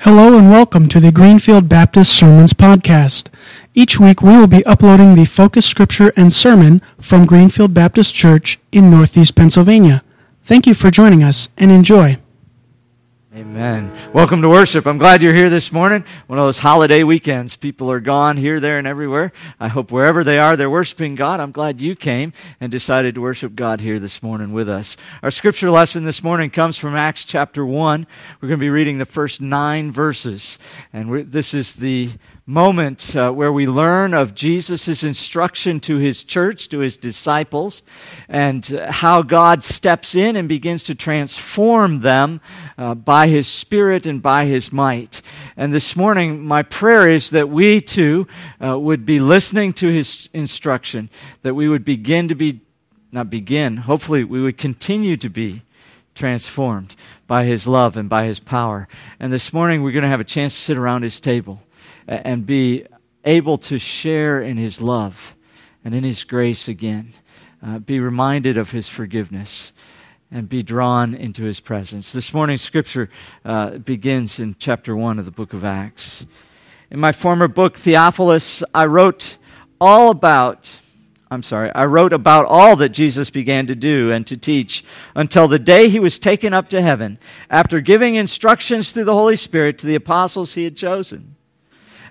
Hello and welcome to the Greenfield Baptist Sermons Podcast. Each week we will be uploading the focus scripture and sermon from Greenfield Baptist Church in Northeast Pennsylvania. Thank you for joining us and enjoy. Amen. Welcome to worship. I'm glad you're here this morning. One of those holiday weekends. People are gone here, there, and everywhere. I hope wherever they are, they're worshiping God. I'm glad you came and decided to worship God here this morning with us. Our scripture lesson this morning comes from Acts chapter 1. We're going to be reading the first nine verses. And this is the moment uh, where we learn of Jesus' instruction to his church, to his disciples, and uh, how God steps in and begins to transform them uh, by his Spirit and by his might. And this morning, my prayer is that we too uh, would be listening to his instruction, that we would begin to be, not begin, hopefully, we would continue to be transformed by his love and by his power. And this morning, we're going to have a chance to sit around his table and be able to share in his love and in his grace again. Uh, be reminded of his forgiveness and be drawn into his presence. This morning's scripture uh, begins in chapter 1 of the book of Acts. In my former book, Theophilus, I wrote all about. I'm sorry, I wrote about all that Jesus began to do and to teach until the day he was taken up to heaven, after giving instructions through the Holy Spirit to the apostles he had chosen.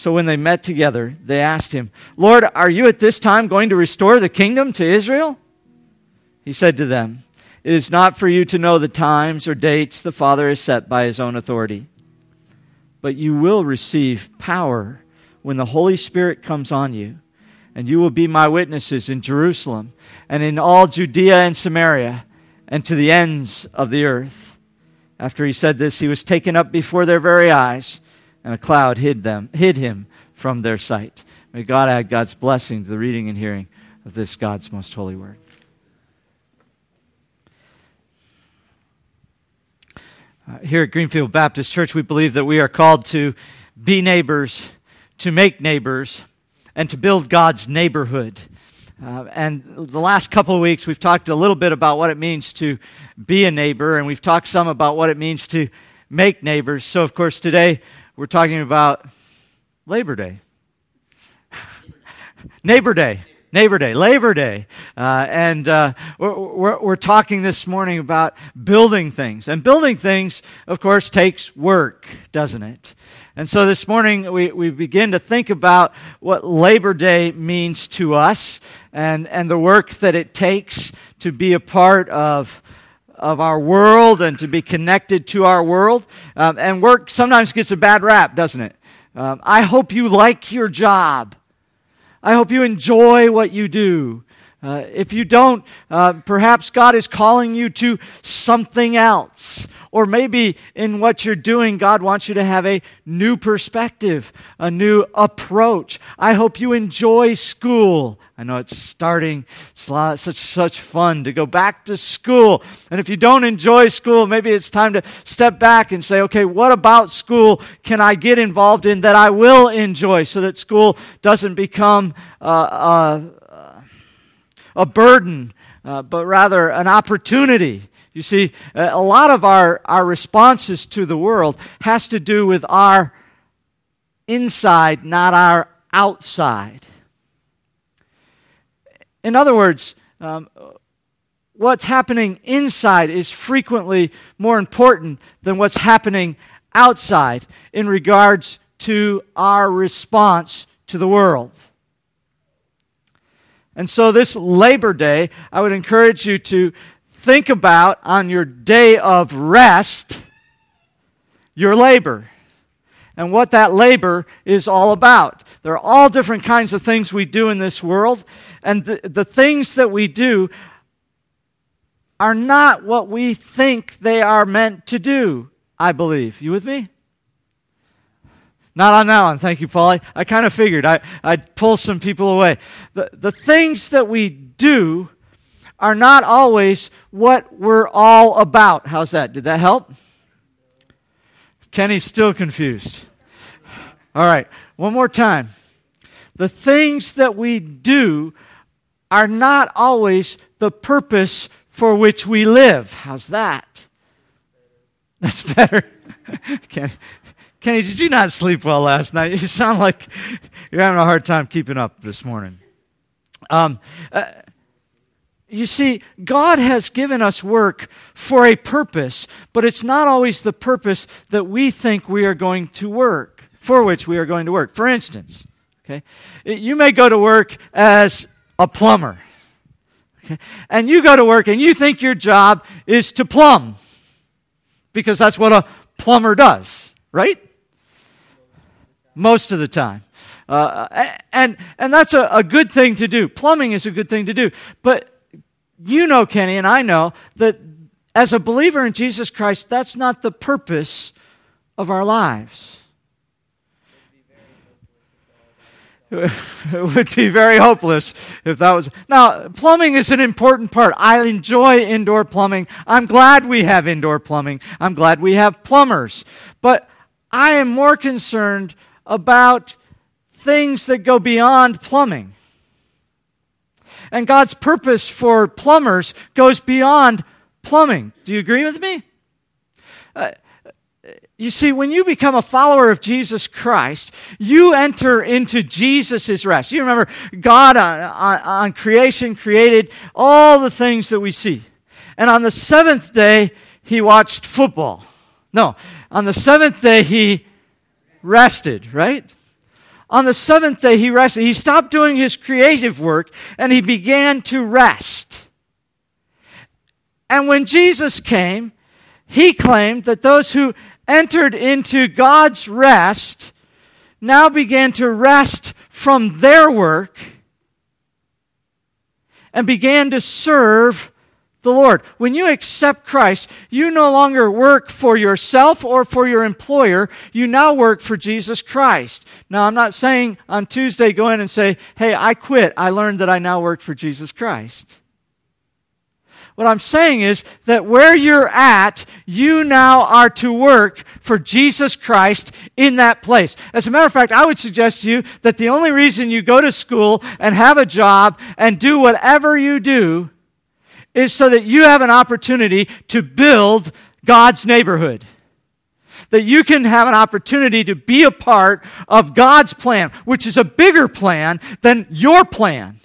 So when they met together, they asked him, Lord, are you at this time going to restore the kingdom to Israel? He said to them, It is not for you to know the times or dates the Father has set by his own authority, but you will receive power when the Holy Spirit comes on you, and you will be my witnesses in Jerusalem and in all Judea and Samaria and to the ends of the earth. After he said this, he was taken up before their very eyes and a cloud hid them, hid him from their sight. May God add God's blessing to the reading and hearing of this God's most holy word. Uh, here at Greenfield Baptist Church, we believe that we are called to be neighbors, to make neighbors, and to build God's neighborhood. Uh, and the last couple of weeks, we've talked a little bit about what it means to be a neighbor, and we've talked some about what it means to make neighbors. So, of course, today we're talking about Labor Day. Neighbor Day. Neighbor Day, Labor Day. Uh, and uh, we're, we're, we're, talking this morning about building things. And building things, of course, takes work, doesn't it? And so this morning we, we begin to think about what Labor Day means to us and, and the work that it takes to be a part of of our world and to be connected to our world. Um, and work sometimes gets a bad rap, doesn't it? Um, I hope you like your job. I hope you enjoy what you do. Uh, if you don't, uh, perhaps God is calling you to something else. Or maybe in what you're doing, God wants you to have a new perspective, a new approach. I hope you enjoy school. I know it's starting, it's such, such fun to go back to school. And if you don't enjoy school, maybe it's time to step back and say, okay, what about school can I get involved in that I will enjoy so that school doesn't become uh, uh a burden, uh, but rather an opportunity. You see, a lot of our, our responses to the world has to do with our inside, not our outside. In other words, um, what's happening inside is frequently more important than what's happening outside in regards to our response to the world. And so, this Labor Day, I would encourage you to think about on your day of rest your labor and what that labor is all about. There are all different kinds of things we do in this world, and the, the things that we do are not what we think they are meant to do, I believe. You with me? Not on that one. Thank you, Paulie. I kind of figured I, I'd pull some people away. The, the things that we do are not always what we're all about. How's that? Did that help? Kenny's still confused. All right, one more time. The things that we do are not always the purpose for which we live. How's that? That's better. Kenny, Kenny, did you not sleep well last night? You sound like you're having a hard time keeping up this morning. Um, uh, you see, God has given us work for a purpose, but it's not always the purpose that we think we are going to work, for which we are going to work. For instance, okay, you may go to work as a plumber, okay, and you go to work and you think your job is to plumb, because that's what a plumber does, right? Most of the time. Uh, and, and that's a, a good thing to do. Plumbing is a good thing to do. But you know, Kenny, and I know that as a believer in Jesus Christ, that's not the purpose of our lives. it would be very hopeless if that was. Now, plumbing is an important part. I enjoy indoor plumbing. I'm glad we have indoor plumbing. I'm glad we have plumbers. But I am more concerned about things that go beyond plumbing. And God's purpose for plumbers goes beyond plumbing. Do you agree with me? Uh, you see, when you become a follower of Jesus Christ, you enter into Jesus' rest. You remember, God on, on, on, creation created all the things that we see. And on the seventh day, he watched football. No, on the seventh day, he rested, right? On the seventh day, he rested. He stopped doing his creative work and he began to rest. And when Jesus came, he claimed that those who entered into God's rest now began to rest from their work and began to serve the Lord. When you accept Christ, you no longer work for yourself or for your employer. You now work for Jesus Christ. Now, I'm not saying on Tuesday go in and say, hey, I quit. I learned that I now work for Jesus Christ. What I'm saying is that where you're at, you now are to work for Jesus Christ in that place. As a matter of fact, I would suggest to you that the only reason you go to school and have a job and do whatever you do is so that you have an opportunity to build God's neighborhood. That you can have an opportunity to be a part of God's plan, which is a bigger plan than your plan,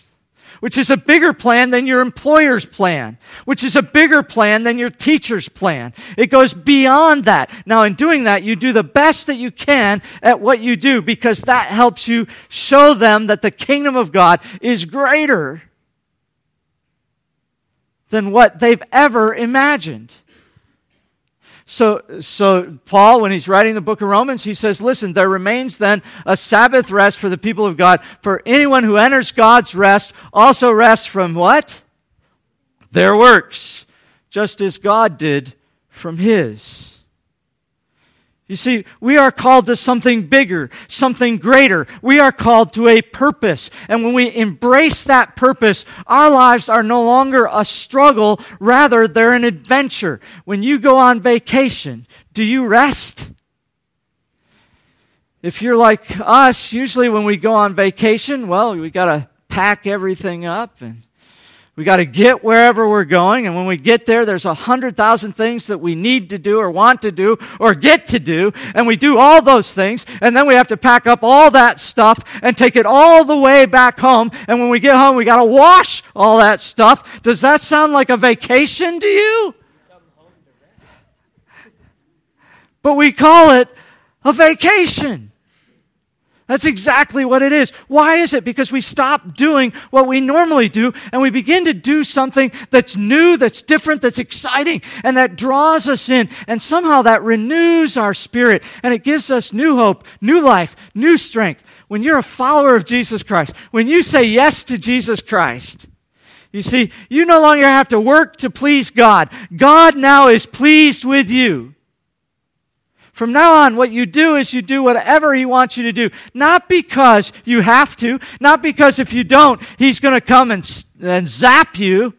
which is a bigger plan than your employer's plan, which is a bigger plan than your teacher's plan. It goes beyond that. Now, in doing that, you do the best that you can at what you do because that helps you show them that the kingdom of God is greater than what they've ever imagined. So, so Paul, when he's writing the book of Romans, he says, listen, there remains then a Sabbath rest for the people of God. For anyone who enters God's rest also rests from what? Their works, just as God did from his. You see, we are called to something bigger, something greater. We are called to a purpose. And when we embrace that purpose, our lives are no longer a struggle, rather, they're an adventure. When you go on vacation, do you rest? If you're like us, usually when we go on vacation, well, we got to pack everything up and we got to get wherever we're going. And when we get there, there's a hundred thousand things that we need to do or want to do or get to do. And we do all those things. And then we have to pack up all that stuff and take it all the way back home. And when we get home, we got to wash all that stuff. Does that sound like a vacation to you? But we call it a vacation. That's exactly what it is. Why is it? Because we stop doing what we normally do and we begin to do something that's new, that's different, that's exciting, and that draws us in. And somehow that renews our spirit and it gives us new hope, new life, new strength. When you're a follower of Jesus Christ, when you say yes to Jesus Christ, you see, you no longer have to work to please God. God now is pleased with you. From now on, what you do is you do whatever He wants you to do. Not because you have to, not because if you don't, He's going to come and, and zap you.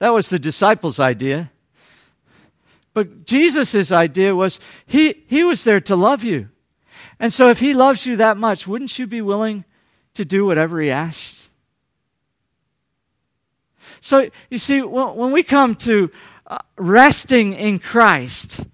That was the disciples' idea. But Jesus' idea was he, he was there to love you. And so if He loves you that much, wouldn't you be willing to do whatever He asks? So, you see, when we come to uh, resting in Christ,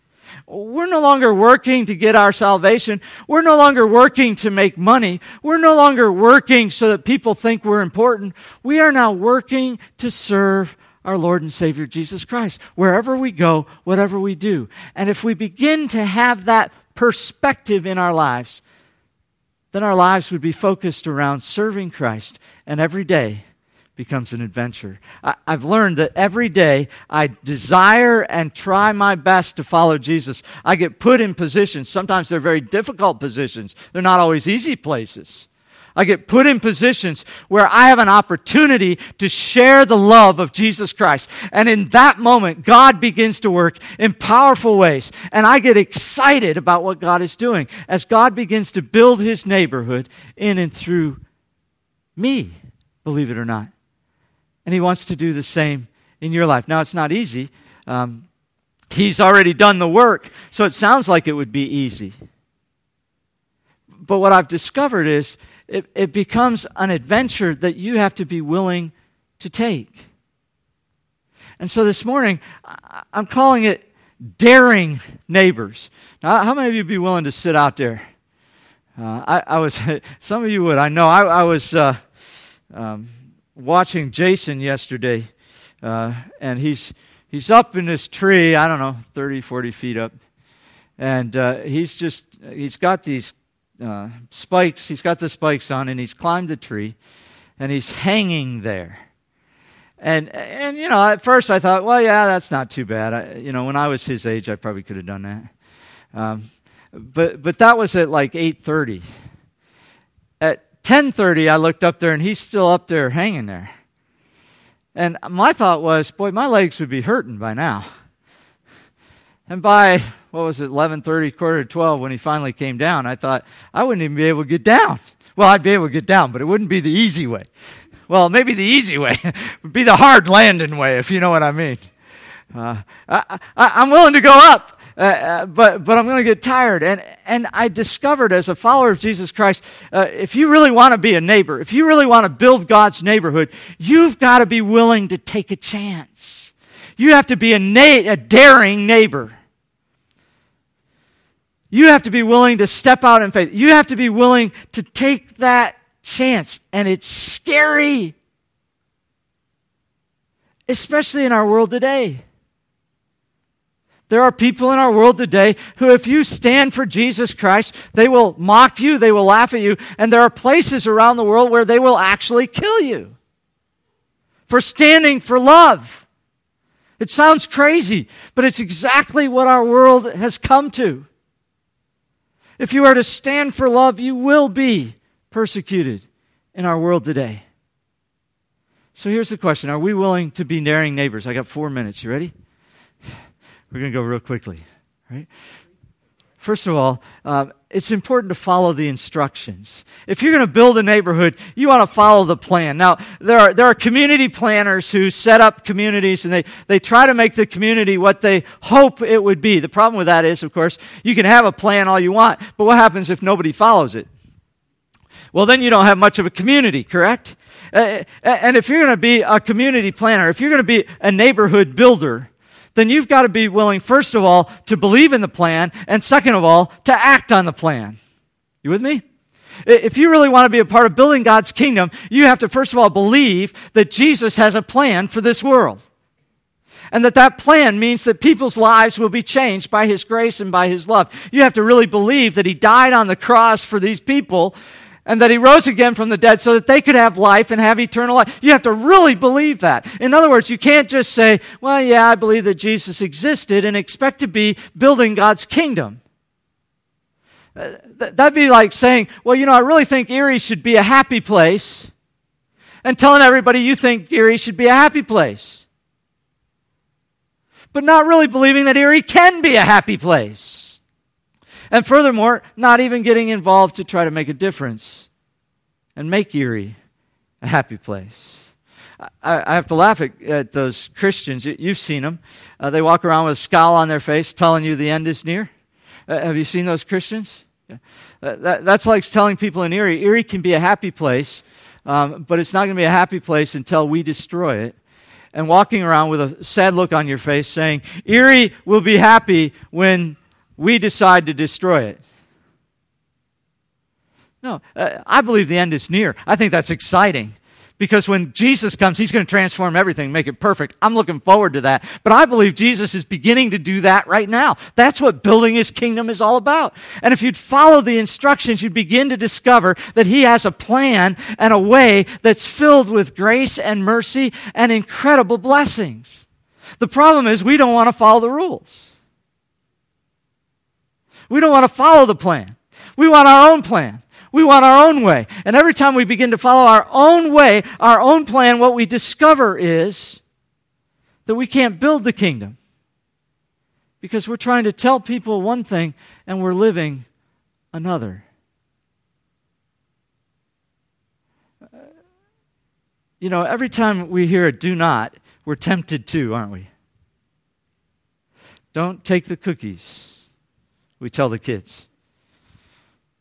we're no longer working to get our salvation. We're no longer working to make money. We're no longer working so that people think we're important. We are now working to serve our Lord and Savior Jesus Christ wherever we go, whatever we do. And if we begin to have that perspective in our lives, then our lives would be focused around serving Christ and every day becomes an adventure. I, have learned that every day I desire and try my best to follow Jesus. I get put in positions. Sometimes they're very difficult positions, they're not always easy places. I get put in positions where I have an opportunity to share the love of Jesus Christ. And in that moment, God begins to work in powerful ways. And I get excited about what God is doing as God begins to build his neighborhood in and through me, believe it or not. And He wants to do the same in your life. Now, it's not easy. Um, he's already done the work, so it sounds like it would be easy. But what I've discovered is it, it becomes an adventure that you have to be willing to take. And so this morning, I'm calling it daring neighbors. Now, how many of you would be willing to sit out there? Uh, I, I, was, some of you would. I know. I, I was uh, um, watching Jason yesterday, uh, and he's he's up in this tree. I don't know, 30, 40 feet up, and uh, he's just he's got these uh, spikes. He's got the spikes on, and he's climbed the tree, and he's hanging there. And and you know, at first I thought, well, yeah, that's not too bad. I, you know, when I was his age, I probably could have done that. Um, but but that was at like 8:30. At 10:30 I looked up there and he's still up there hanging there. And my thought was, boy, my legs would be hurting by now. And by what was it, 11:30, quarter to 12 when he finally came down, I thought I wouldn't even be able to get down. Well, I'd be able to get down, but it wouldn't be the easy way. Well, maybe the easy way would be the hard landing way, if you know what I mean. Uh, I, am willing to go up, uh, uh, but, but I'm going to get tired. And, and I discovered as a follower of Jesus Christ, uh, if you really want to be a neighbor, if you really want to build God's neighborhood, you've got to be willing to take a chance. You have to be a, na- a daring neighbor. You have to be willing to step out in faith. You have to be willing to take that chance. And it's scary, especially in our world today. There are people in our world today who, if you stand for Jesus Christ, they will mock you, they will laugh at you, and there are places around the world where they will actually kill you for standing for love. It sounds crazy, but it's exactly what our world has come to. If you are to stand for love, you will be persecuted in our world today. So here's the question Are we willing to be daring neighbors? I got four minutes. You ready? We're going to go real quickly, right? First of all, um, it's important to follow the instructions. If you're going to build a neighborhood, you want to follow the plan. Now, there are, there are community planners who set up communities and they, they try to make the community what they hope it would be. The problem with that is, of course, you can have a plan all you want, but what happens if nobody follows it? Well, then you don't have much of a community, correct? Uh, and if you're going to be a community planner, if you're going to be a neighborhood builder, then you've got to be willing, first of all, to believe in the plan, and second of all, to act on the plan. You with me? If you really want to be a part of building God's kingdom, you have to first of all believe that Jesus has a plan for this world. And that that plan means that people's lives will be changed by His grace and by His love. You have to really believe that He died on the cross for these people and that he rose again from the dead so that they could have life and have eternal life. You have to really believe that. In other words, you can't just say, well, yeah, I believe that Jesus existed and expect to be building God's kingdom. Uh, that'd be like saying, well, you know, I really think Erie should be a happy place, and telling everybody you think Erie should be a happy place. But not really believing that Erie can be a happy place. And furthermore, not even getting involved to try to make a difference and make Erie a happy place. I, I have to laugh at, at, those Christians. You, have seen them. Uh, they walk around with a scowl on their face telling you the end is near. Uh, have you seen those Christians? Yeah. Uh, that, that's like telling people in Erie Erie can be a happy place, um, but it's not going to be a happy place until we destroy it. And walking around with a sad look on your face saying, Erie will be happy when we decide to destroy it. No, uh, I believe the end is near. I think that's exciting. Because when Jesus comes, he's going to transform everything, make it perfect. I'm looking forward to that. But I believe Jesus is beginning to do that right now. That's what building his kingdom is all about. And if you'd follow the instructions, you'd begin to discover that he has a plan and a way that's filled with grace and mercy and incredible blessings. The problem is we don't want to follow the rules. We don't want to follow the plan. We want our own plan. We want our own way. And every time we begin to follow our own way, our own plan, what we discover is that we can't build the kingdom. Because we're trying to tell people one thing and we're living another. You know, every time we hear a do not, we're tempted to, aren't we? Don't take the cookies, we tell the kids.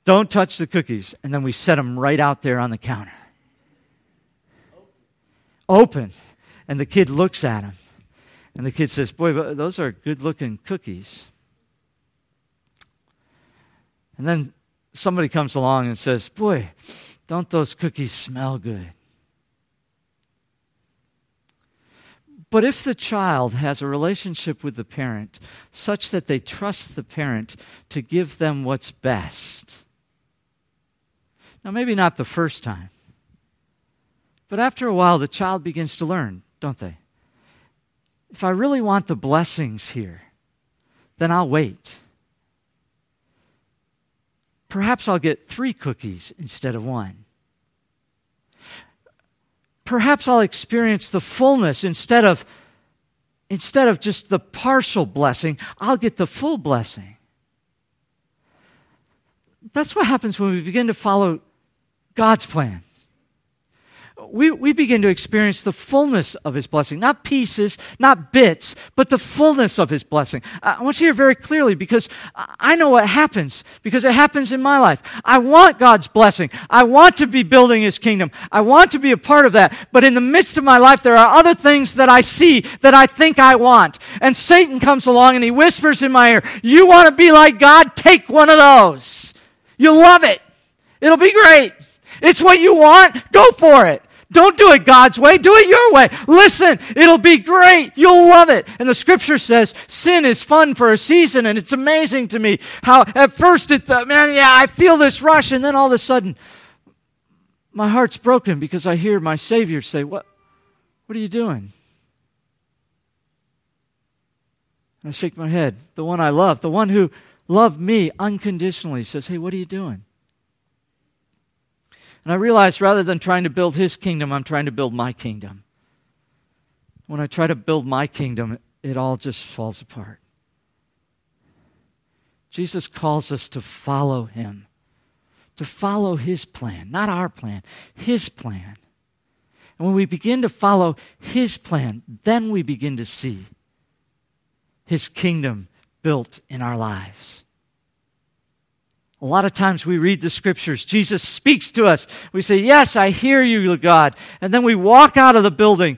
Don't touch the cookies. And then we set them right out there on the counter. Open. And the kid looks at them. And the kid says, Boy, those are good looking cookies. And then somebody comes along and says, Boy, don't those cookies smell good? But if the child has a relationship with the parent such that they trust the parent to give them what's best, now, maybe not the first time, but after a while, the child begins to learn, don't they? If I really want the blessings here, then I'll wait. Perhaps I'll get three cookies instead of one. Perhaps I'll experience the fullness instead of instead of just the partial blessing, I'll get the full blessing. That's what happens when we begin to follow God's plan. We, we begin to experience the fullness of His blessing, not pieces, not bits, but the fullness of His blessing. I want you to hear very clearly because I know what happens, because it happens in my life. I want God's blessing. I want to be building His kingdom. I want to be a part of that. But in the midst of my life, there are other things that I see that I think I want. And Satan comes along and he whispers in my ear, You want to be like God? Take one of those. You'll love it. It'll be great. It's what you want. Go for it. Don't do it God's way. Do it your way. Listen, it'll be great. You'll love it. And the scripture says sin is fun for a season. And it's amazing to me how at first it, uh, man, yeah, I feel this rush. And then all of a sudden, my heart's broken because I hear my Savior say, What, what are you doing? I shake my head. The one I love, the one who loved me unconditionally, says, Hey, what are you doing? And I realized rather than trying to build his kingdom, I'm trying to build my kingdom. When I try to build my kingdom, it all just falls apart. Jesus calls us to follow him, to follow his plan, not our plan, his plan. And when we begin to follow his plan, then we begin to see his kingdom built in our lives. A lot of times we read the scriptures. Jesus speaks to us. We say, Yes, I hear you, God. And then we walk out of the building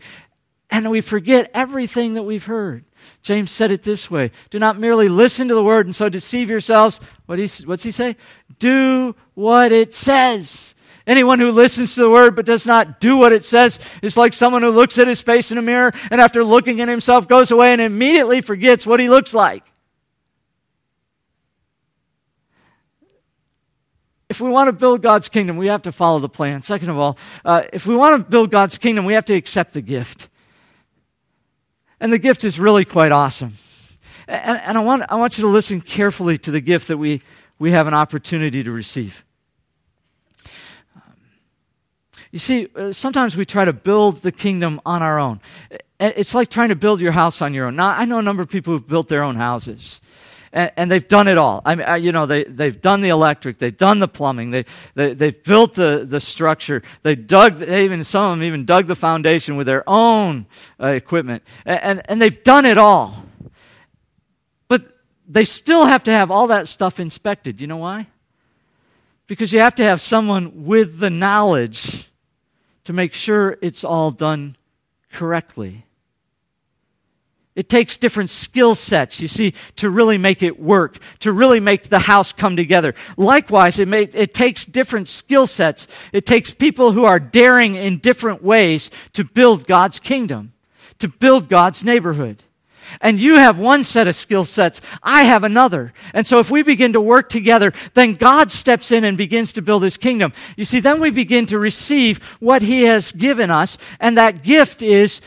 and we forget everything that we've heard. James said it this way Do not merely listen to the word and so deceive yourselves. What he, what's he say? Do what it says. Anyone who listens to the word but does not do what it says is like someone who looks at his face in a mirror and after looking at himself goes away and immediately forgets what he looks like. If we want to build God's kingdom, we have to follow the plan. Second of all, uh, if we want to build God's kingdom, we have to accept the gift. And the gift is really quite awesome. And, and I, want, I want you to listen carefully to the gift that we, we have an opportunity to receive. You see, uh, sometimes we try to build the kingdom on our own. It's like trying to build your house on your own. Now, I know a number of people who've built their own houses. And, and they've done it all. I mean, you know, they, they've done the electric, they've done the plumbing, they, they, they've built the, the structure, they dug, they even, some of them even dug the foundation with their own uh, equipment, and, and, and they've done it all. But they still have to have all that stuff inspected. You know why? Because you have to have someone with the knowledge to make sure it's all done correctly. It takes different skill sets, you see, to really make it work, to really make the house come together. Likewise, it, may, it takes different skill sets. It takes people who are daring in different ways to build God's kingdom, to build God's neighborhood. And you have one set of skill sets, I have another. And so if we begin to work together, then God steps in and begins to build his kingdom. You see, then we begin to receive what he has given us, and that gift is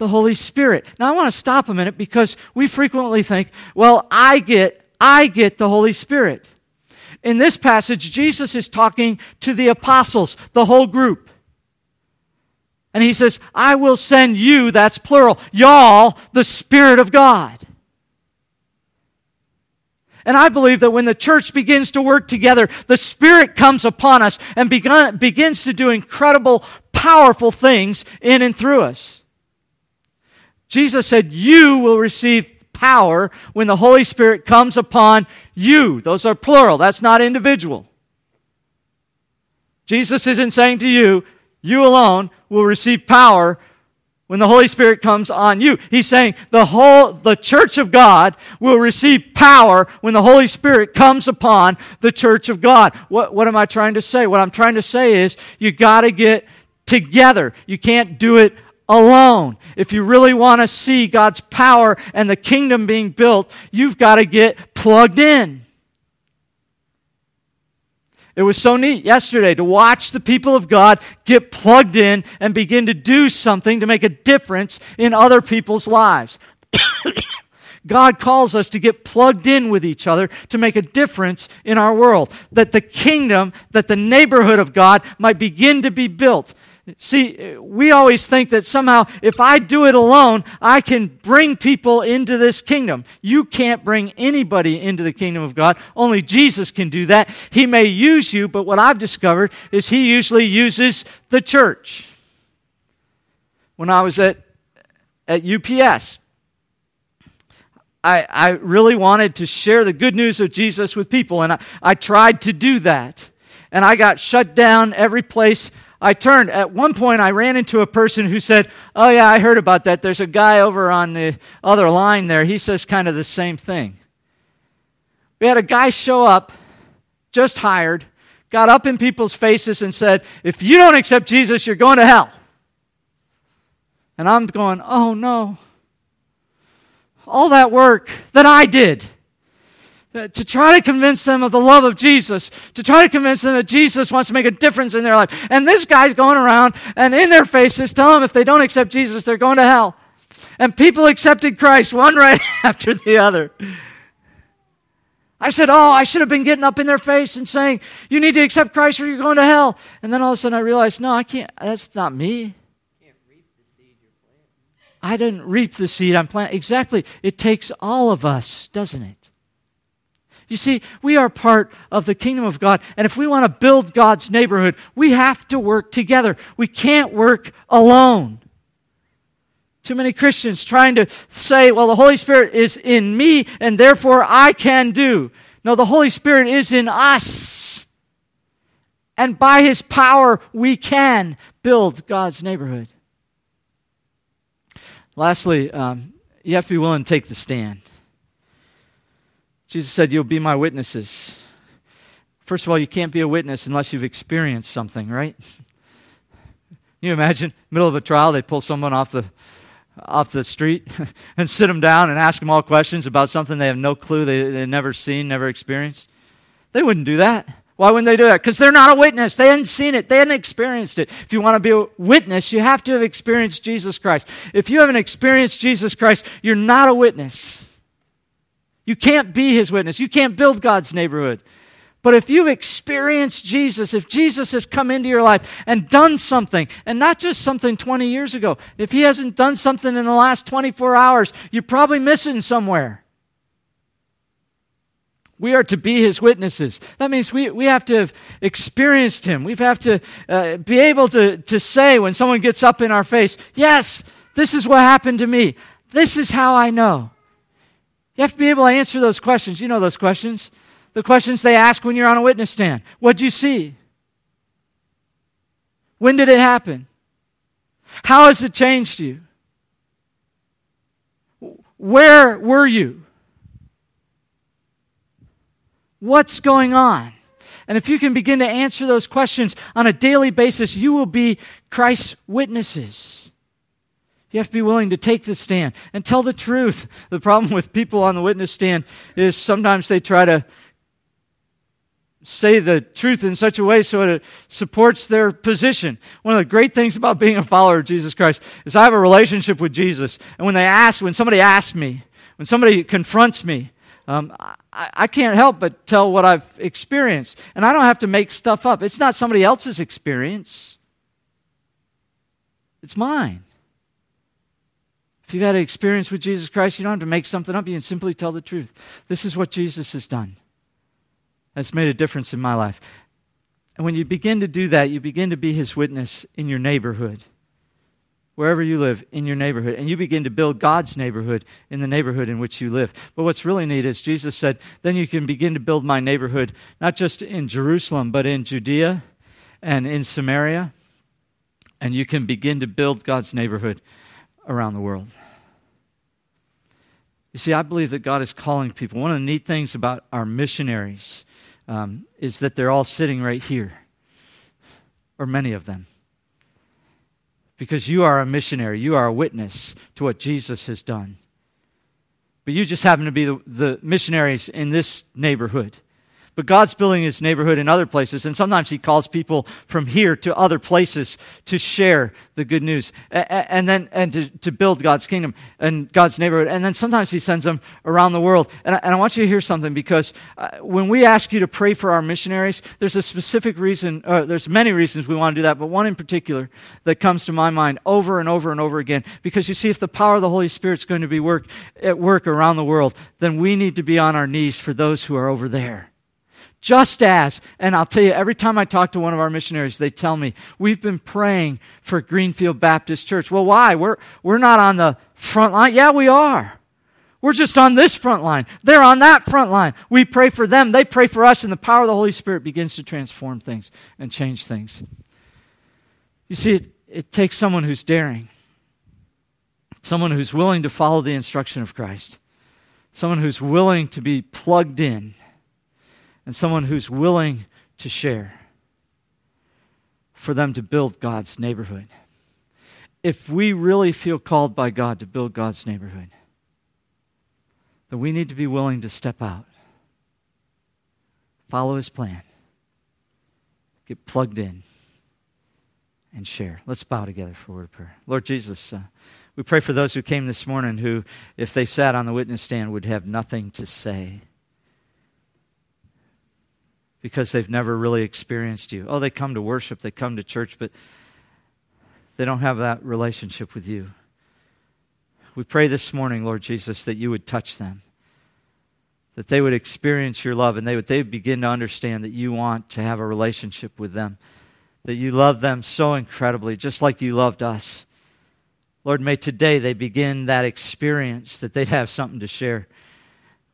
the Holy Spirit. Now I want to stop a minute because we frequently think, well, I get, I get the Holy Spirit. In this passage, Jesus is talking to the apostles, the whole group. And he says, I will send you, that's plural, y'all, the Spirit of God. And I believe that when the church begins to work together, the Spirit comes upon us and begun, begins to do incredible, powerful things in and through us. Jesus said, You will receive power when the Holy Spirit comes upon you. Those are plural, that's not individual. Jesus isn't saying to you, you alone will receive power when the Holy Spirit comes on you. He's saying the whole, the church of God will receive power when the Holy Spirit comes upon the church of God. What, what am I trying to say? What I'm trying to say is you gotta get together. You can't do it alone. If you really want to see God's power and the kingdom being built, you've got to get plugged in. It was so neat yesterday to watch the people of God get plugged in and begin to do something to make a difference in other people's lives. God calls us to get plugged in with each other to make a difference in our world. That the kingdom, that the neighborhood of God might begin to be built. See, uh, we always think that somehow if I do it alone, I can bring people into this kingdom. You can't bring anybody into the kingdom of God. Only Jesus can do that. He may use you, but what I've discovered is he usually uses the church. When I was at, at UPS, I, I really wanted to share the good news of Jesus with people, and I, I tried to do that. And I got shut down every place I turned. At one point, I ran into a person who said, Oh, yeah, I heard about that. There's a guy over on the other line there. He says kind of the same thing. We had a guy show up, just hired, got up in people's faces and said, If you don't accept Jesus, you're going to hell. And I'm going, Oh, no. All that work that I did Uh, to try to convince them of the love of Jesus, to try to convince them that Jesus wants to make a difference in their life. And this guy's going around and in their faces telling them if they don't accept Jesus, they're going to hell. And people accepted Christ one right after the other. I said, Oh, I should have been getting up in their face and saying, You need to accept Christ or you're going to hell. And then all of a sudden I realized, No, I can't. That's not me. I didn't reap the seed I'm planting. Exactly. It takes all of us, doesn't it? You see, we are part of the kingdom of God. And if we want to build God's neighborhood, we have to work together. We can't work alone. Too many Christians trying to say, well, the Holy Spirit is in me and therefore I can do. No, the Holy Spirit is in us. And by His power, we can build God's neighborhood. Lastly, um, you have to be willing to take the stand. Jesus said, You'll be my witnesses. First of all, you can't be a witness unless you've experienced something, right? You imagine, middle of a trial, they pull someone off the off the street and sit them down and ask them all questions about something they have no clue they, they've never seen, never experienced? They wouldn't do that. Why wouldn't they do that? Because they're not a witness. They hadn't seen it. They hadn't experienced it. If you want to be a witness, you have to have experienced Jesus Christ. If you haven't experienced Jesus Christ, you're not a witness. You can't be his witness. You can't build God's neighborhood. But if you've experienced Jesus, if Jesus has come into your life and done something, and not just something 20 years ago, if he hasn't done something in the last 24 hours, you're probably missing somewhere. We are to be his witnesses. That means we, we have to have experienced him. We have to uh, be able to, to say when someone gets up in our face, Yes, this is what happened to me. This is how I know. You have to be able to answer those questions. You know those questions. The questions they ask when you're on a witness stand. What'd you see? When did it happen? How has it changed you? Where were you? What's going on? And if you can begin to answer those questions on a daily basis, you will be Christ's witnesses. You have to be willing to take the stand and tell the truth. The problem with people on the witness stand is sometimes they try to say the truth in such a way so it supports their position. One of the great things about being a follower of Jesus Christ is I have a relationship with Jesus. And when they ask, when somebody asks me, when somebody confronts me, um, I, I can't help but tell what I've experienced. And I don't have to make stuff up. It's not somebody else's experience, it's mine. If you've had an experience with Jesus Christ, you don't have to make something up. You can simply tell the truth. This is what Jesus has done. That's made a difference in my life. And when you begin to do that, you begin to be his witness in your neighborhood, wherever you live, in your neighborhood. And you begin to build God's neighborhood in the neighborhood in which you live. But what's really neat is Jesus said, then you can begin to build my neighborhood, not just in Jerusalem, but in Judea and in Samaria. And you can begin to build God's neighborhood around the world. You see, I believe that God is calling people. One of the neat things about our missionaries um, is that they're all sitting right here, or many of them. Because you are a missionary, you are a witness to what Jesus has done. But you just happen to be the, the missionaries in this neighborhood. But God's building his neighborhood in other places, and sometimes he calls people from here to other places to share the good news and then and to, to build God's kingdom and God's neighborhood. And then sometimes he sends them around the world. And I, and I want you to hear something because uh, when we ask you to pray for our missionaries, there's a specific reason, uh, there's many reasons we want to do that, but one in particular that comes to my mind over and over and over again. Because you see, if the power of the Holy Spirit is going to be work, at work around the world, then we need to be on our knees for those who are over there. Just as, and I'll tell you, every time I talk to one of our missionaries, they tell me, we've been praying for Greenfield Baptist Church. Well, why? We're, we're not on the front line. Yeah, we are. We're just on this front line. They're on that front line. We pray for them. They pray for us, and the power of the Holy Spirit begins to transform things and change things. You see, it, it takes someone who's daring, someone who's willing to follow the instruction of Christ, someone who's willing to be plugged in and someone who's willing to share for them to build God's neighborhood. If we really feel called by God to build God's neighborhood, then we need to be willing to step out, follow His plan, get plugged in, and share. Let's bow together for a word of prayer. Lord Jesus, uh, we pray for those who came this morning who, if they sat on the witness stand, would have nothing to say because they've never really experienced you. Oh, they come to worship, they come to church, but they don't have that relationship with you. We pray this morning, Lord Jesus, that you would touch them, that they would experience your love, and they would, they begin to understand that you want to have a relationship with them, that you love them so incredibly, just like you loved us. Lord, may today they begin that experience, that they'd have something to share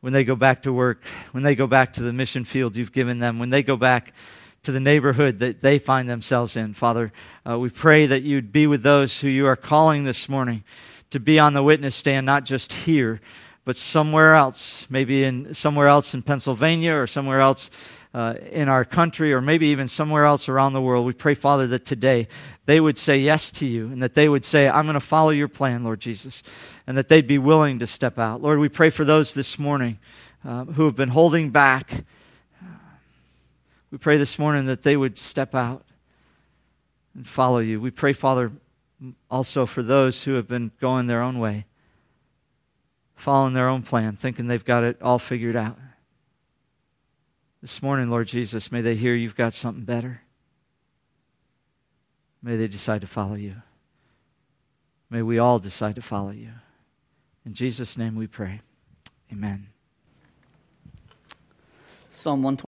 when they go back to work, when they go back to the mission field you've given them, when they go back to the neighborhood that they find themselves in. Father, uh, we pray that you'd be with those who you are calling this morning to be on the witness stand, not just here, but somewhere else, maybe in somewhere else in Pennsylvania or somewhere else uh, in our country or maybe even somewhere else around the world. We pray, Father, that today they would say yes to you and that they would say, I'm going to follow your plan, Lord Jesus, and that they'd be willing to step out. Lord, we pray for those this morning uh, who have been holding back. We pray this morning that they would step out and follow you. We pray, Father, also for those who have been going their own way, following their own plan, thinking they've got it all figured out. This morning, Lord Jesus, may they hear you've got something better. May they decide to follow you. May we all decide to follow you. In Jesus' name we pray. Amen. Psalm 120.